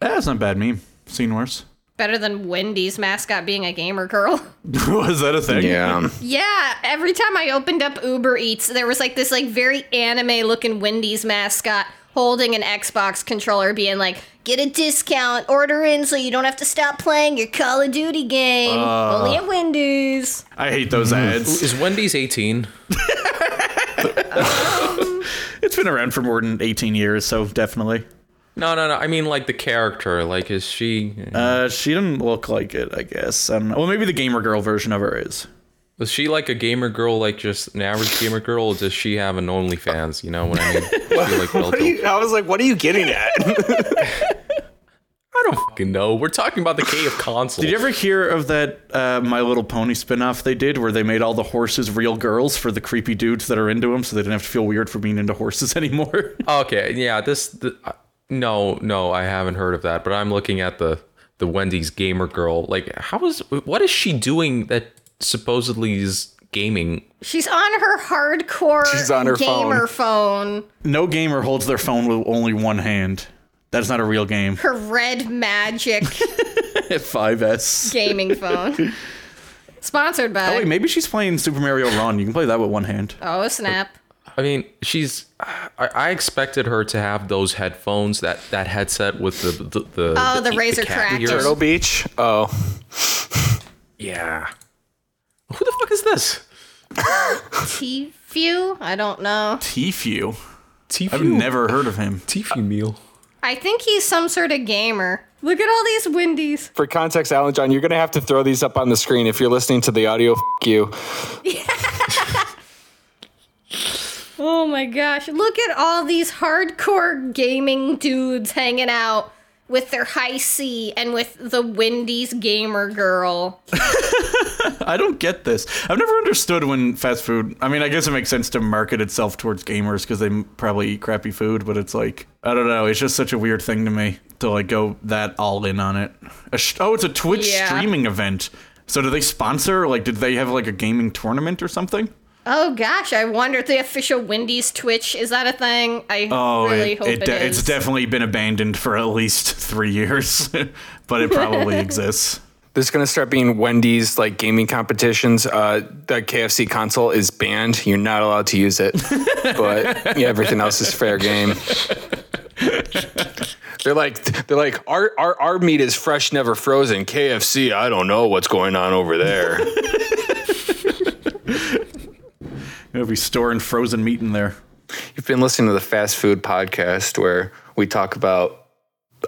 That's not a bad meme. Seen worse. Better than Wendy's mascot being a gamer girl. Was that a thing? Yeah. Yeah, every time I opened up Uber Eats, there was like this like very anime looking Wendy's mascot holding an Xbox controller being like, "Get a discount, order in so you don't have to stop playing your Call of Duty game. Uh. Only at Wendy's." I hate those mm. ads. Is Wendy's 18? Um. It's been around for more than 18 years, so definitely. No, no, no. I mean, like the character. Like, is she? Uh, she doesn't look like it, I guess. I don't know. Well, maybe the gamer girl version of her is. Was she like a gamer girl, like just an average gamer girl, or does she have an OnlyFans? You know what I mean? She, like, What you, I was like, what are you getting at? I don't fucking know. We're talking about the K of console. Did you ever hear of that uh, My Little Pony spin-off they did where they made all the horses real girls for the creepy dudes that are into them so they didn't have to feel weird for being into horses anymore? Okay, yeah. This. The, no, no, I haven't heard of that. But I'm looking at the the Wendy's gamer girl. Like, how is what is she doing that supposedly is gaming? She's on her hardcore She's on her gamer phone. no gamer holds their phone with only one hand. That's not a real game. Her red magic 5S. gaming phone. Sponsored by. Oh wait, maybe she's playing Super Mario Run. You can play that with one hand. Oh snap! I mean, she's. I, I expected her to have those headphones, that that headset with the the, the Oh, the Razer cat Cracks. ears. Turtle Beach. Oh, Yeah. Who the fuck is this? Tfue? I don't know. Tfue. Tfue. I've never heard of him. Tfue meal. I think he's some sort of gamer. Look at all these Wendy's. for context, Alan John, you're gonna have to throw these up on the screen if you're listening to the audio. F- you. Oh my gosh! Look at all these hardcore gaming dudes hanging out with their Hi-C and with the Wendy's gamer girl. I don't get this. I've never understood when fast food. I mean, I guess it makes sense to market itself towards gamers because they probably eat crappy food, but it's like I don't know. It's just such a weird thing to me to like go that all in on it. A sh- oh, it's a Twitch Yeah. streaming event. So do they sponsor? Like, did they have like a gaming tournament or something? Oh gosh, I wonder if the official Wendy's Twitch is that a thing? I Oh, really it, hope it it de- it's definitely been abandoned for at least three years, but it probably exists. There's gonna start being Wendy's like gaming competitions. Uh, the KFC console is banned. You're not allowed to use it, but yeah, everything else is fair game. They're like they're like our, our our meat is fresh, never frozen. KFC, I don't know what's going on over there. They'll be storing frozen meat in there. You've been listening to the fast food podcast where we talk about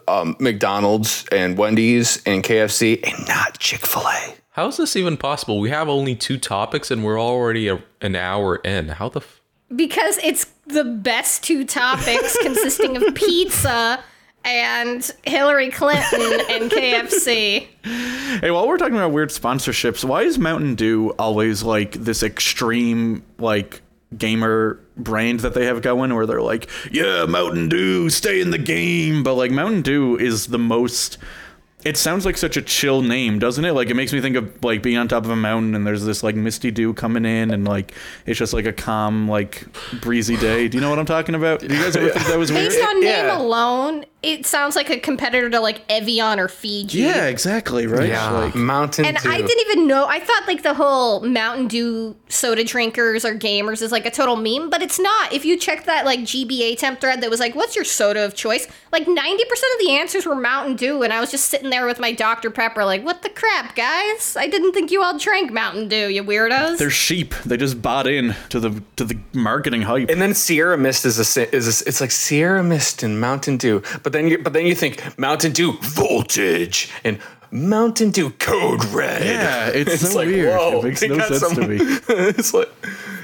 um, McDonald's and Wendy's and KFC and not Chick Fil A. How is this even possible? We have only two topics and we're already a, an hour in. How the f- because it's the best two topics consisting of pizza and Hillary Clinton and KFC. Hey, while we're talking about weird sponsorships, why is Mountain Dew always like this extreme like gamer brand that they have going where they're like, "Yeah, Mountain Dew, stay in the game." But like Mountain Dew is the most it sounds like such a chill name, doesn't it? Like it makes me think of like being on top of a mountain and there's this like misty dew coming in and like it's just like a calm, like breezy day. Do you know what I'm talking about? Do you guys ever think that was weird? Based on name Yeah. alone, it sounds like a competitor to like Evian or Fiji. Yeah, exactly, right? Like, Mountain Dew. And Dew. I didn't even know. I thought like the whole Mountain Dew soda drinkers or gamers is like a total meme, but it's not. If you check that like GBA temp thread that was like, "What's your soda of choice?" Like ninety percent of the answers were Mountain Dew, and I was just sitting there with my Dr Pepper, like, "What the crap, guys? I didn't think you all drank Mountain Dew, you weirdos." they're sheep. They just bought in to the to the marketing hype. and then Sierra Mist is a is a, it's like Sierra Mist and Mountain Dew, but then you but then you think Mountain Dew Voltage and Mountain Dew Code Red. Yeah, it's so weird. It makes no got sense to me. it's like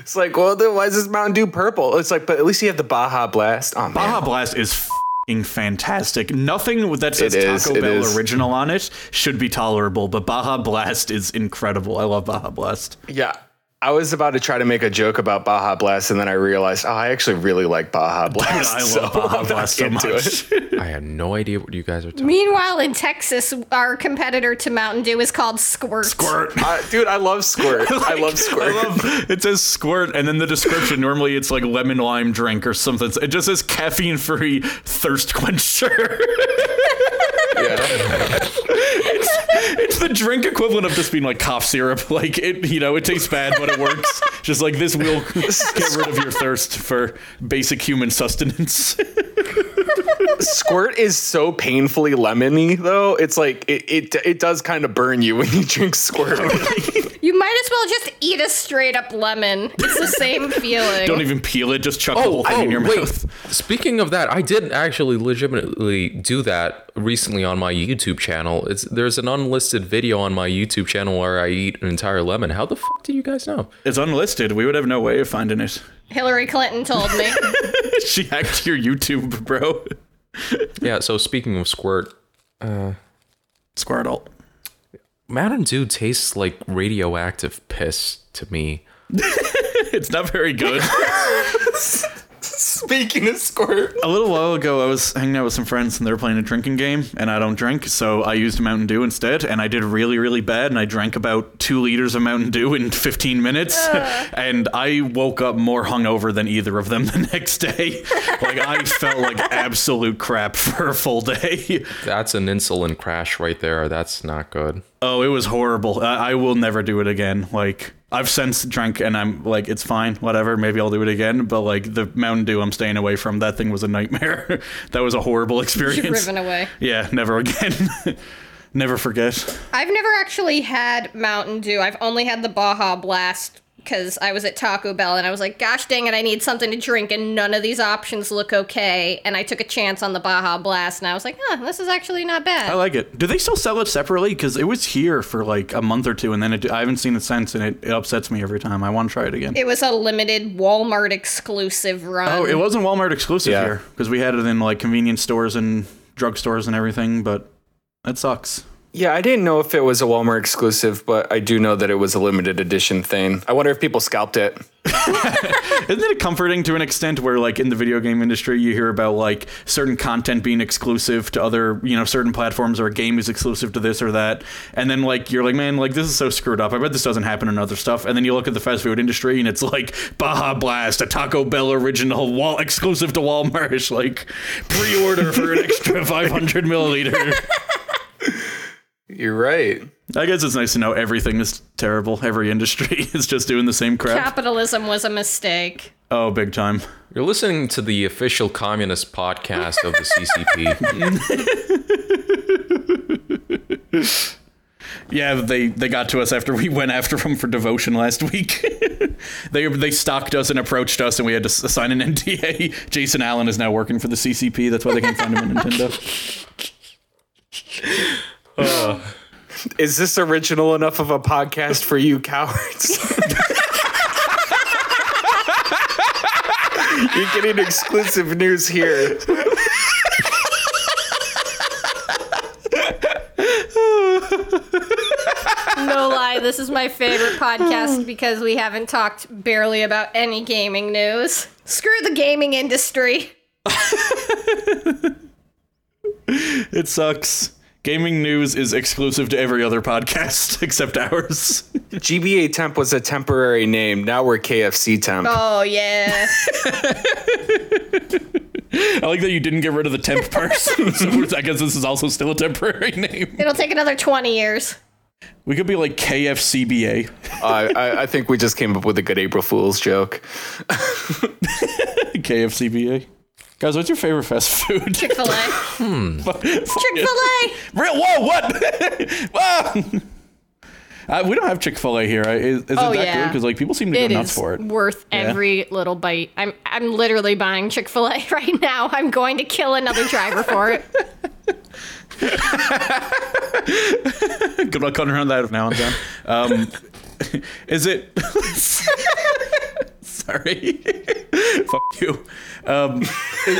it's like well, then why is this Mountain Dew purple? It's like, but at least you have the Baja Blast. Oh man, Baja Blast is fing fantastic. Nothing that says It Taco Bell is. original on it should be tolerable, but Baja Blast is incredible. I love Baja Blast. yeah. I was about to try to make a joke about Baja Blast, and then I realized, oh, I actually really like Baja Blast. I love so Baja Blast so much. I had no idea what you guys are talking Meanwhile, in Texas, our competitor to Mountain Dew is called Squirt. Squirt. Uh, dude, I love Squirt. I love Squirt. I love it says squirt and then the description normally it's like lemon lime drink or something. It just says caffeine free thirst quencher. Yeah. it's the drink equivalent of just being like cough syrup. Like it you know, it tastes bad but it works. just like this will get rid of your thirst for basic human sustenance. Squirt is so painfully lemony, though. It's like it, it it does kind of burn you when you drink Squirt. You might as well just eat a straight up lemon. It's the same feeling. Don't even peel it, just chuck the oh, whole thing oh, in your wait. mouth. Speaking of that, I did actually legitimately do that recently on my YouTube channel. It's there's an unlisted video on my YouTube channel where I eat an entire lemon. How the fuck do you guys know? It's unlisted. We would have no way of finding it. Hillary Clinton told me. she hacked your YouTube, bro. Yeah. So speaking of squirt, uh, Squirtle. Mountain Dew tastes like radioactive piss to me. It's not very good. Speaking of squirt, A little while ago, I was hanging out with some friends and they were playing a drinking game, and I don't drink, so I used Mountain Dew instead, and I did really, really bad, and I drank about two liters of Mountain Dew in 15 minutes, and I woke up more hungover than either of them the next day. like, I felt like absolute crap for a full day. That's an insulin crash right there. That's not good. Oh, it was horrible. I, I will never do it again. Like, I've since drank, and I'm like, it's fine, whatever. Maybe I'll do it again. But like the Mountain Dew, I'm staying away from. That thing was a nightmare. that was a horrible experience. Driven away. Yeah, never again. never forget. I've never actually had Mountain Dew. I've only had the Baja Blast because I was at Taco Bell and I was like, gosh dang it, I need something to drink and none of these options look okay. And I took a chance on the Baja Blast and I was like, huh, this is actually not bad. I like it. Do they still sell it separately? Because it was here for like a month or two, and then it, I haven't seen it since, and it, it upsets me every time. I want to try it again. it was a limited Walmart exclusive run. oh, it wasn't Walmart exclusive Yeah. here because we had it in like convenience stores and drugstores and everything, but that sucks. Yeah, I didn't know if it was a Walmart exclusive, but I do know that it was a limited edition thing. I wonder if people scalped it. Isn't it comforting to an extent where, like, in the video game industry, you hear about like certain content being exclusive to other, you know, certain platforms, or a game is exclusive to this or that, and then like you're like, man, like this is so screwed up. I bet this doesn't happen in other stuff. And then you look at the fast food industry, and it's like Baja Blast, a Taco Bell original, wall exclusive to Walmart, like pre-order for an extra 500 milliliter. You're right. I guess it's nice to know everything is terrible. Every industry is just doing the same crap. Capitalism was a mistake. Oh, big time. You're listening to the official communist podcast of the CCP. Yeah, they they got to us after we went after them for devotion last week. they they stalked us and approached us, and we had to sign an NDA. Jason Allen is now working for the CCP. That's why they can't find him in Nintendo. Uh. Is this original enough of a podcast for you cowards? You're getting exclusive news here. No lie, this is my favorite podcast because we haven't talked barely about any gaming news. Screw the gaming industry. It sucks. Gaming news is exclusive to every other podcast except ours. GBA Temp was a temporary name. Now we're KFC Temp. Oh, yeah. I like that you didn't get rid of the temp part. so I guess this is also still a temporary name. It'll take another 20 years. We could be like KFCBA. I, I, I think we just came up with a good April Fool's joke. KFCBA. Guys, what's your favorite fast food? Chick fil A. Chick fil A! Real? Whoa! What? Whoa! Uh, we don't have Chick Fil A here. I- Is, is Oh, it that yeah. good? Because like people seem to It go nuts for it. worth every little bite. I'm I'm literally buying Chick Fil A right now. I'm going to kill another driver for it. Good luck cutting around that if now and then. Um, is it? Sorry. Fuck you. Um,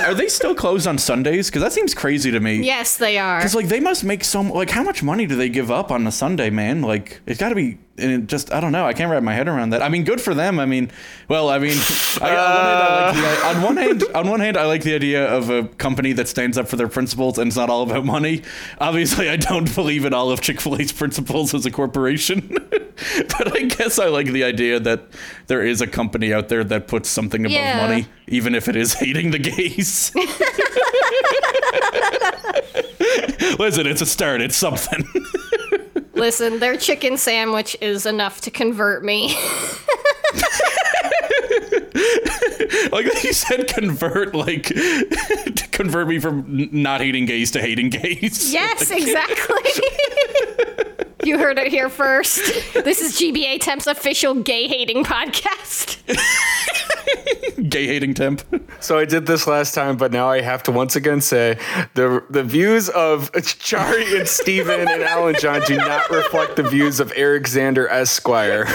are they still closed on Sundays? Because that seems crazy to me. Yes, they are. Because like they must make so like how much money do they give up on a Sunday, man? Like it's got to be and it just I don't know. I can't wrap my head around that. I mean, good for them. I mean, well, I mean, I, on, one hand, I like the, on one hand, on one hand, I like the idea of a company that stands up for their principles and it's not all about money. Obviously, I don't believe in all of Chick Fil A's principles as a corporation, but I guess I like the idea that there is a company out there that puts something above Yeah. money, even if it is hating the gays. Listen, it's a start. It's something. Listen, their chicken sandwich is enough to convert me. like you said, convert like to convert me from not hating gays to hating gays. yes, exactly. you heard it here first. This is GBA Temp's official gay hating podcast. Gay hating temp. So I did this last time, but now I have to once again say the the views of Chari and Steven and Alan John do not reflect the views of Eric Xander Esquire.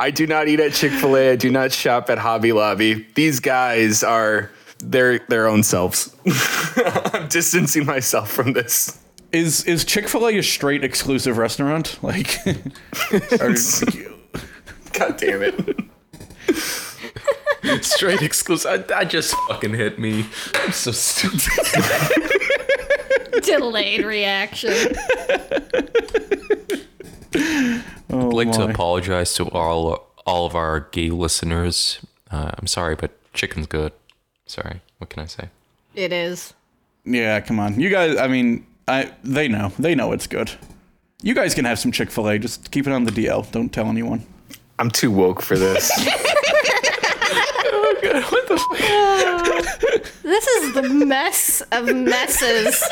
I do not eat at Chick-fil-A. I do not shop at Hobby Lobby. These guys are their their own selves. I'm distancing myself from this. Is is Chick Fil A a straight exclusive restaurant? Like, are- God damn it. Straight exclusive. That just fucking hit me. I'm so stupid. Delayed reaction. Oh, I'd like to apologize to all all of our gay listeners. Uh, I'm sorry, but chicken's good. Sorry. What can I say? It is. Yeah, come on. You guys, I mean, I they know. They know it's good. You guys can have some Chick fil A. Just keep it on the DL. Don't tell anyone. I'm too woke for this. This is the mess of messes.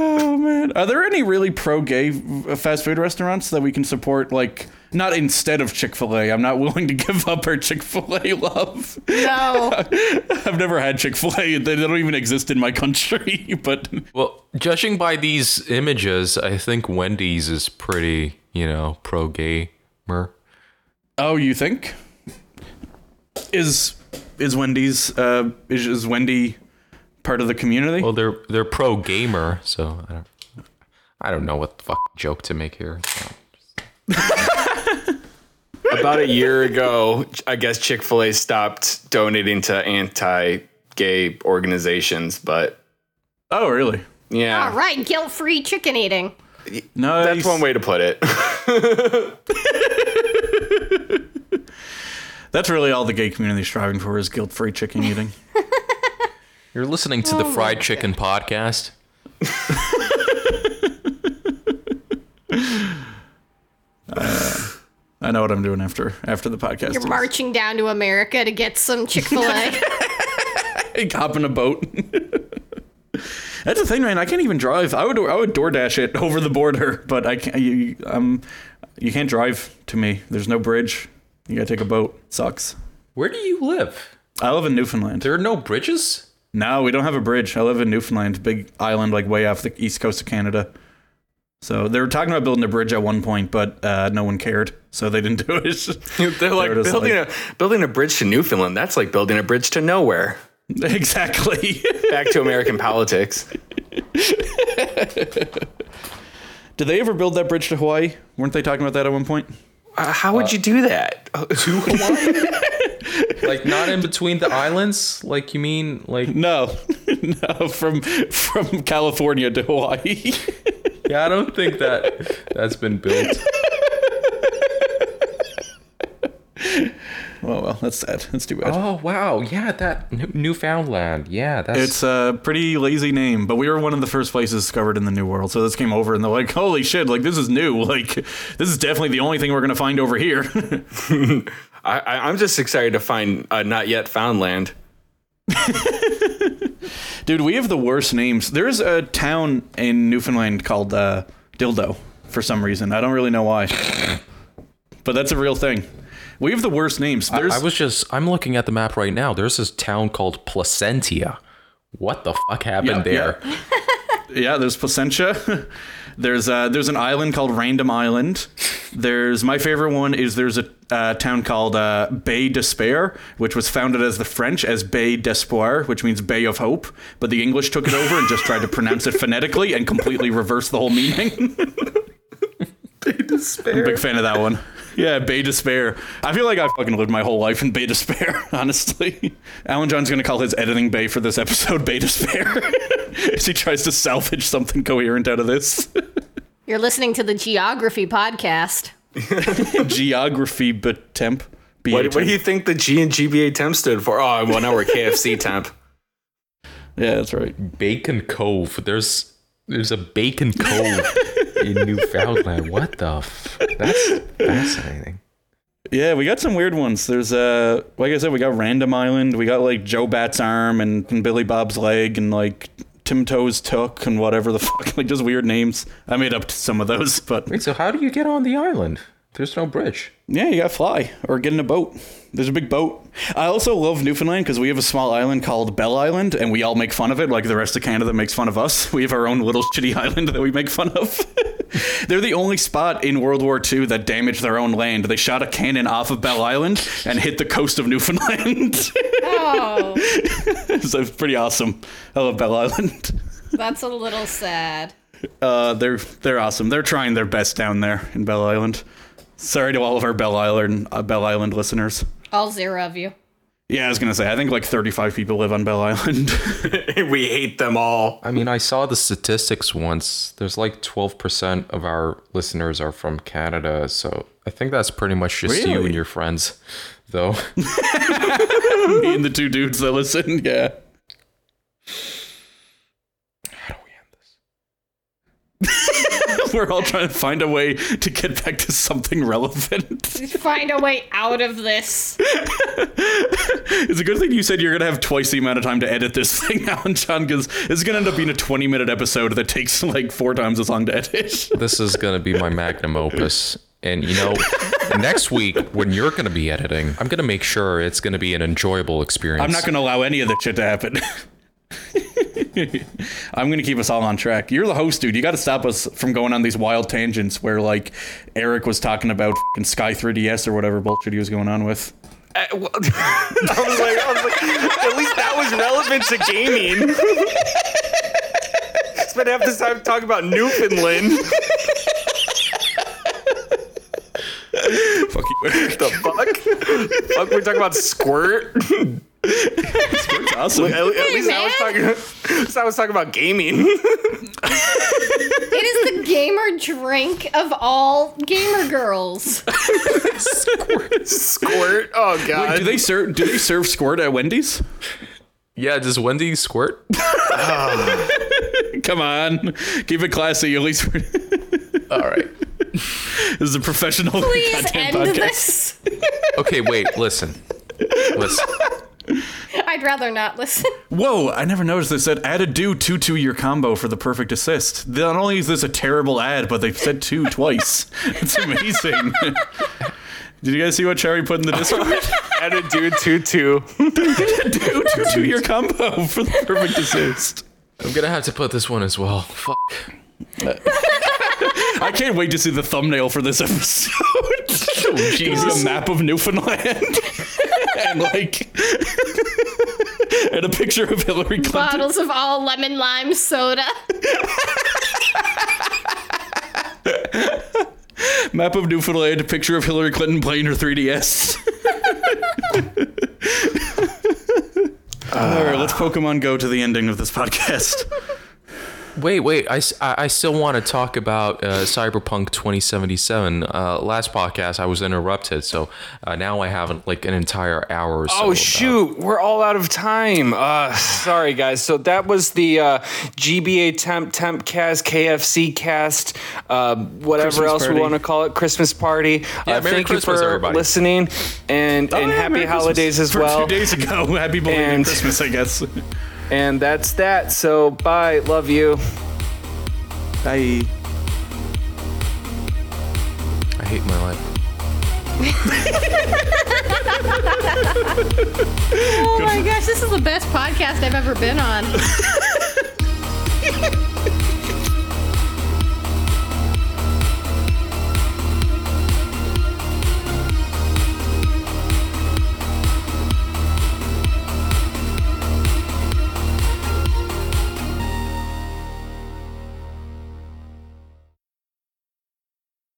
Oh, man. Are there any really pro gay fast food restaurants that we can support? Like, not instead of Chick fil A. I'm not willing to give up our Chick fil A love. No. I've never had Chick fil A. They don't even exist in my country. But Well, judging by these images, I think Wendy's is pretty, you know, pro gamer. Oh, you think? Is is Wendy's uh is, is Wendy part of the community? Well, they're they're pro gamer, so I don't, I don't know what the fuck joke to make here. So. About a year ago, I guess Chick fil A stopped donating to anti gay organizations, but oh, really? yeah. All right, guilt-free chicken eating. No, That's one way to put it. That's really all the gay community is striving for is guilt-free chicken eating. You're listening to the Fried Chicken Podcast. I know what I'm doing after after the podcast. You're marching down to America to get some Chick-fil-A. hop in a boat. That's the thing, man. I can't even drive. I would I would DoorDash it over the border, but I can't. You um, you can't drive to me. There's no bridge. You gotta take a boat. sucks. Where do you live? I live in Newfoundland. There are no bridges. No, we don't have a bridge. I live in Newfoundland, big island like way off the east coast of Canada. So they were talking about building a bridge at one point, but uh, no one cared, so they didn't do it. They're like just building like- a building a bridge to Newfoundland. That's like building a bridge to nowhere. exactly. Back to American politics. Did they ever build that bridge to Hawaii? Weren't they talking about that at one point? Uh, how would you do that? To Hawaii? like not in between the islands. Like you mean like No, no, from from California to Hawaii. yeah? I don't think that that's been built. Oh well, that's sad. That's too bad. Oh wow, yeah, that New- Newfoundland. Yeah, that's It's a pretty lazy name, but we were one of the first places discovered in the New World. So this came over, and they're like, "Holy shit! Like this is new. Like this is definitely the only thing we're gonna find over here." I, I, I'm just excited to find uh, not yet found land. Dude, we have the worst names. There's a town in Newfoundland called uh, Dildo for some reason. I don't really know why, but that's a real thing. We have the worst names. There's I was just I'm looking at the map right now. There's this town called Placentia. What the fuck happened Yeah, there? Yeah, there's Placentia. there's uh, there's an island called Random Island. There's my favorite one is there's a uh, town called uh, Bay Despair, which was founded as the French as Bay d'Espoir, which means Bay of Hope, but the English took it over and just tried to pronounce it phonetically and completely reversed the whole meaning. Bay despair. I'm a big fan of that one. Yeah, Bay Despair. I feel like I fucking lived my whole life in Bay Despair, honestly. Alan John's gonna call his editing bay for this episode Bay Despair. as he tries to salvage something coherent out of this. You're listening to the Geography podcast. Geography but temp. BA What, what do you think the G and GBA temp stood for? Oh, well, now we're KFC temp. Yeah, that's right. Bacon Cove. There's there's a Bacon Cove in Newfoundland. What the? F- that's fascinating. Yeah, we got some weird ones. There's uh like I said, we got Random Island, we got like Joe Batt's Arm and, and Billy Bob's leg and like Tim Toes Took and whatever the fuck, like just weird names. I made up some of those, but Wait, so how do you get on the island? There's no bridge. Yeah, you gotta fly or get in a boat. There's a big boat. I also love Newfoundland because we have a small island called Bell Island, and we all make fun of it, like the rest of Canada makes fun of us. We have our own little shitty island that we make fun of. They're the only spot in World War II that damaged their own land. They shot a cannon off of Bell Island and hit the coast of Newfoundland. Oh, so it's pretty awesome. I love Bell Island. that's a little sad. Uh, they're they're awesome. They're trying their best down there in Bell Island. Sorry to all of our Bell Island uh, Bell Island listeners. All zero of you. Yeah, I was gonna say I think like 35 people live on Bell Island. we hate them all. I mean, I saw the statistics once. There's like 12% of our listeners are from Canada, so I think that's pretty much just you and your friends, though. Me and the two dudes that listen. Yeah. How do we end this? We're all trying to find a way to get back to something relevant. Find a way out of this. It's a good thing you said you're gonna have twice the amount of time to edit this thing out, John, because it's gonna end up being a 20 minute episode that takes like four times as long to edit. This is going to be my magnum opus. And you know, next week when you're going to be editing, I'm going to make sure it's going to be an enjoyable experience. I'm not gonna allow any of that shit to happen. I'm gonna keep us all on track. You're the host, dude. You got to stop us from going on these wild tangents where like Eric was talking about fing Sky 3DS or whatever bullshit he was going on with. Uh, I, well, I was like, I was like, at least that was relevant to gaming. Spent half this time talking about Newfoundland. Fuck you, Eric. The fuck? fuck, we're talking about squirt. It's awesome. At, at least I was talking. At least I was talking about gaming. It is the gamer drink of all gamer girls. Squirt. Oh god. Wait, do they serve? Do they serve squirt at Wendy's? Yeah, does Wendy squirt? Come on, keep it classy. At least we're- All right. this is a professional Please goddamn end podcast. this. Okay, wait, listen. Listen. I'd rather not listen. Whoa, I never noticed this. Said add a Dew two to your combo for the perfect assist. Not only is this a terrible ad, but they've said two twice. It's amazing. Did you guys see what Cherry put in the Discord? Add a Dew two two. Dew two to your combo for the perfect assist. I'm going to have to put this one as well. Fuck. I can't wait to see the thumbnail for this episode. Oh, It's a map of Newfoundland. And like and a picture of Hillary Clinton. Bottles of all lemon lime soda. Map of Newfoundland, a picture of Hillary Clinton playing her 3DS. All right, let's Pokemon Go to the ending of this podcast. Wait, wait. I, I still want to talk about uh, Cyberpunk 2077. Uh, last podcast, I was interrupted, so uh, now I have like an entire hour or so. Oh about- shoot, we're all out of time. Uh, sorry guys. So that was the uh, GBA temp temp cast KFC cast, uh, whatever Christmas else party. we want to call it, Christmas party. Yeah, uh, Merry thank Christmas, you for everybody. listening and and Oh, yeah, happy Merry holidays Christmas. as For well. Two days ago, happy belated And- Christmas, I guess. And that's that. So bye. Love you. Bye. I hate my life. Oh my gosh, this is the best podcast I've ever been on.